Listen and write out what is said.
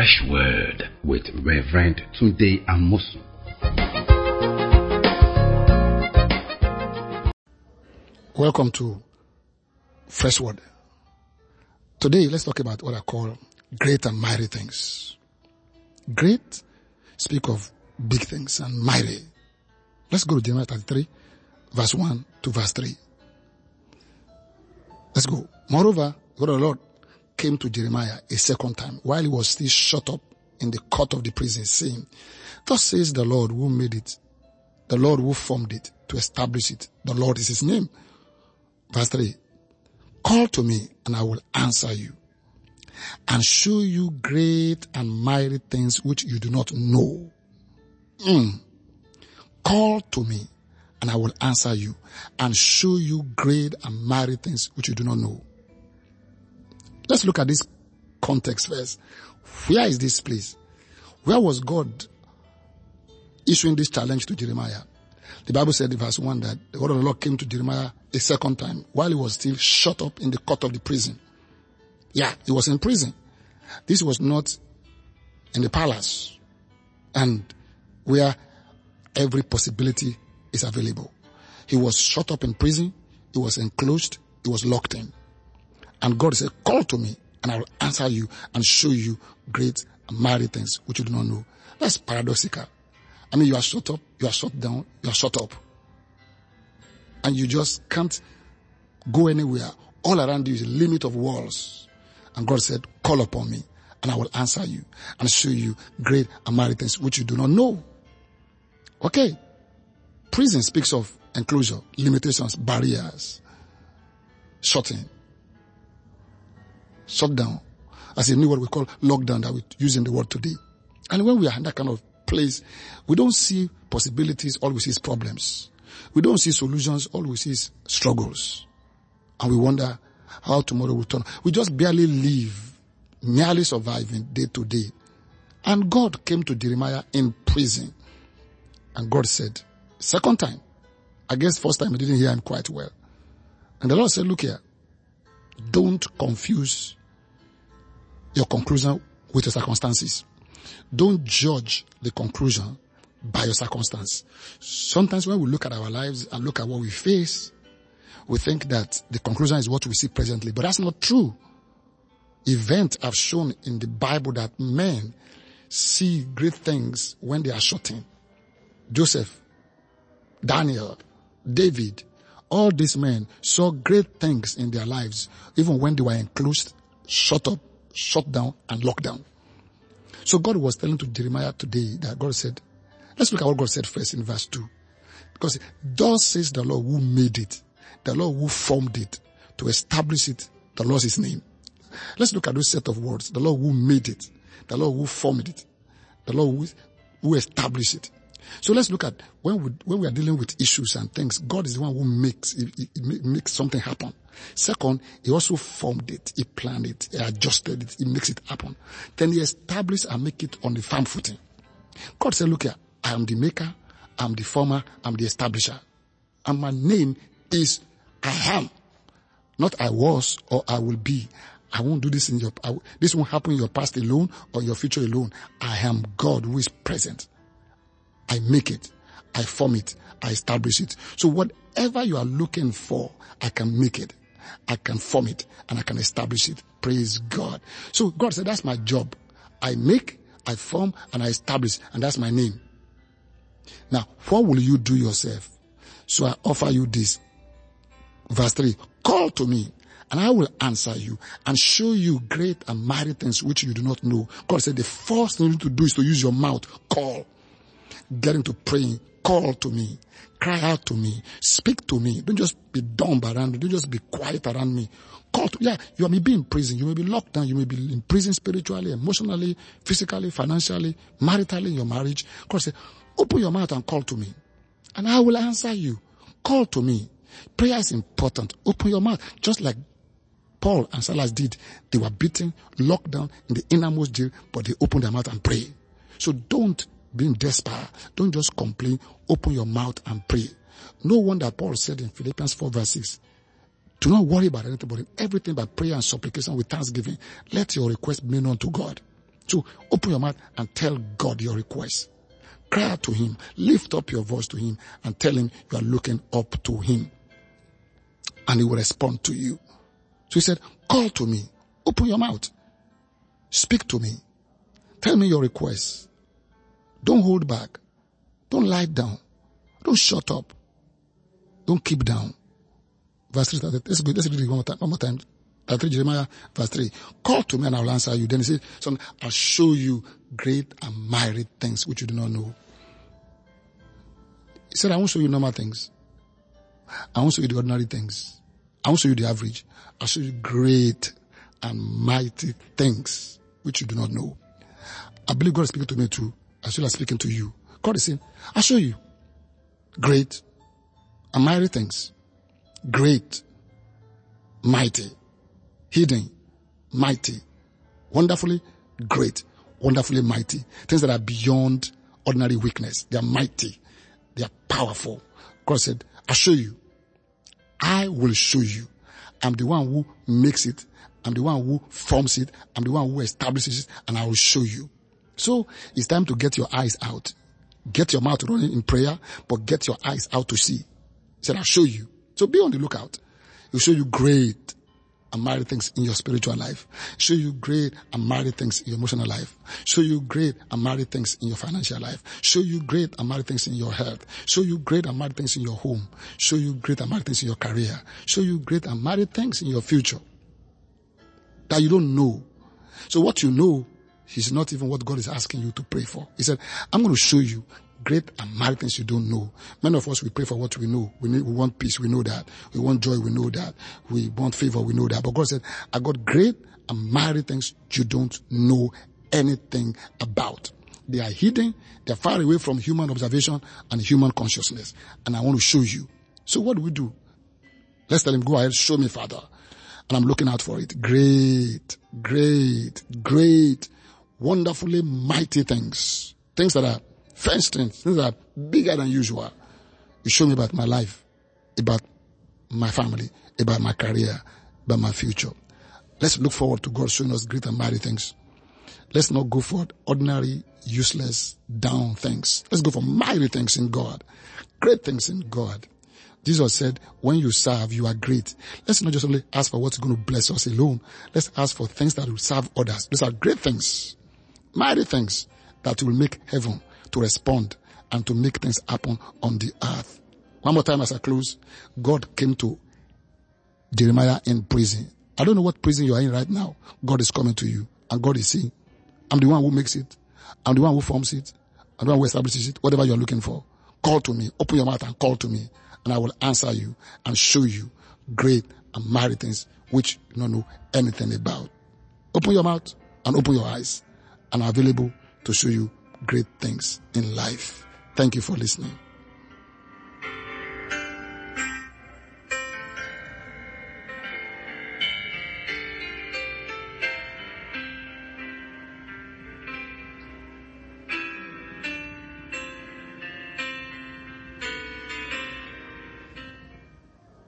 Fresh Word with Reverend Tunde Amosu. Welcome to Fresh Word. Today, let's talk about what I call great and mighty things. Great speak of big things and mighty. Let's go to Jeremiah 33, verse 1 to verse 3. Let's go. Moreover, God the Lord came to Jeremiah a second time while he was still shut up in the court of the prison, saying, Thus says the Lord who made it, the Lord who formed it to establish it. The Lord is his name. Verse 3. Call to me and I will answer you and show you great and mighty things which you do not know. Mm. Call to me and I will answer you and show you great and mighty things which you do not know. Let's look at this context first. Where is this place? Where was God issuing this challenge to Jeremiah? The Bible said in verse 1 that the word of the Lord came to Jeremiah a second time while he was still shut up in the court of the prison. Yeah, he was in prison. This was not in the palace and where every possibility is available. He was shut up in prison. He was enclosed. He was locked in. And God said, call to me and I will answer you and show you great and mighty things which you do not know. That's paradoxical. I mean, you are shut up, you are shut down, you are shut up. And you just can't go anywhere. All around you is a limit of walls. And God said, call upon me and I will answer you and show you great and mighty things which you do not know. Okay. Prison speaks of enclosure, limitations, barriers, shutting, shut down. As a new word we call lockdown that we use in the word today. And when we are in that kind of place, we don't see possibilities, all we see is problems. We don't see solutions, all we see is struggles. And we wonder how tomorrow will turn. We just barely live, merely surviving day to day. And God came to Jeremiah in prison. And God said, second time, I guess first time I didn't hear him quite well. And the Lord said, look here, don't confuse your conclusion with your circumstances. Don't judge the conclusion by your circumstance. Sometimes when we look at our lives and look at what we face, we think that the conclusion is what we see presently, but that's not true. Events have shown in the Bible that men see great things when they are shutting. Joseph, Daniel, David, all these men saw great things in their lives, even when they were enclosed, shut up, shut down, and lockdown. So God was telling to Jeremiah today that God said, let's look at what God said first in verse 2. Because thus says the Lord who made it, the Lord who formed it, to establish it, the Lord is his name. Let's look at this set of words. The Lord who made it, the Lord who formed it, the Lord who, who established it. So let's look at when we, when we are dealing with issues and things, God is the one who makes, he, he makes something happen. Second, he also formed it, he planned it, he adjusted it, he makes it happen. Then he established and make it on the firm footing. God said, look here, I am the maker, I'm the former, I'm the establisher. And my name is I am. Not I was or I will be. I won't do this in your, I, this won't happen in your past alone or your future alone. I am God who is present. I make it. I form it. I establish it. So whatever you are looking for, I can make it. I can form it and I can establish it. Praise God. So God said, that's my job. I make, I form, and I establish, and that's my name. Now, what will you do yourself? So I offer you this. Verse 3. Call to me and I will answer you and show you great and mighty things which you do not know. God said the first thing you need to do is to use your mouth. Call. Get into praying. Call to me. Cry out to me. Speak to me. Don't just be dumb around me. Don't just be quiet around me. Call to, yeah, you may be in prison. You may be locked down. You may be in prison spiritually, emotionally, physically, financially, maritally in your marriage. God said, open your mouth and call to me and I will answer you. Call to me. Prayer is important. Open your mouth. Just like Paul and Silas did. They were beaten, locked down in the innermost jail, but they opened their mouth and prayed. So don't be in despair. Don't just complain. Open your mouth and pray. No wonder Paul said in Philippians 4 verse 6, do not worry about anything, but in everything by prayer and supplication with thanksgiving, let your request be known to God. So open your mouth and tell God your request. Cry out to Him. Lift up your voice to Him and tell Him you are looking up to Him. And He will respond to you. So He said, call to me. Open your mouth. Speak to me. Tell me your request. Don't hold back. Don't lie down. Don't shut up. Don't keep down. Verse 3, let's go, let's read it one more time. One more time. 3 Jeremiah verse 3. Call to me and I will answer you. Then he said, son, I'll show you great and mighty things which you do not know. He said, I won't show you normal things. I won't show you the ordinary things. I won't show you the average. I'll show you great and mighty things which you do not know. I believe God is speaking to me too, as well as speaking to you. God is saying, I'll show you great and mighty things. Great, mighty, hidden, mighty, wonderfully great, wonderfully mighty. Things that are beyond ordinary weakness. They are mighty. They are powerful. God said, I'll show you. I will show you. I'm the one who makes it. I'm the one who forms it. I'm the one who establishes it and I will show you. So it's time to get your eyes out. Get your mouth running in prayer, but get your eyes out to see. He said, I'll show you. So be on the lookout. He'll show you great and mighty things in your spiritual life. Show you great and mighty things in your emotional life. Show you great and mighty things in your financial life. Show you great and mighty things in your health. Show you great and mighty things in your home. Show you great and mighty things in your career. Show you great and mighty things in your future that you don't know. So what you know is not even what God is asking you to pray for. He said, I'm going to show you great and mighty things you don't know. Many of us, we pray for what we know. We need, we want peace. We know that. We want joy. We know that. We want favor. We know that. But God said, I got great and mighty things you don't know anything about. They are hidden. They're far away from human observation and human consciousness. And I want to show you. So what do we do? Let's tell him, go ahead, show me, Father. And I'm looking out for it. Great, great, great, wonderfully mighty things. Things that are fenced things, things that are bigger than usual. You show me about my life, about my family, about my career, about my future. Let's look forward to God showing us great and mighty things. Let's not go for ordinary, useless, down things. Let's go for mighty things in God, great things in God. Jesus said, when you serve, you are great. Let's not just only ask for what's going to bless us alone. Let's ask for things that will serve others. These are great things, mighty things that will make heaven to respond and to make things happen on the earth. One more time as I close, God came to Jeremiah in prison. I don't know what prison you are in right now. God is coming to you and God is saying, I'm the one who makes it. I'm the one who forms it. I'm the one who establishes it. Whatever you're looking for, call to me. Open your mouth and call to me and I will answer you and show you great and mighty things which you don't know anything about. Open your mouth and open your eyes and available to show you great things in life. Thank you for listening.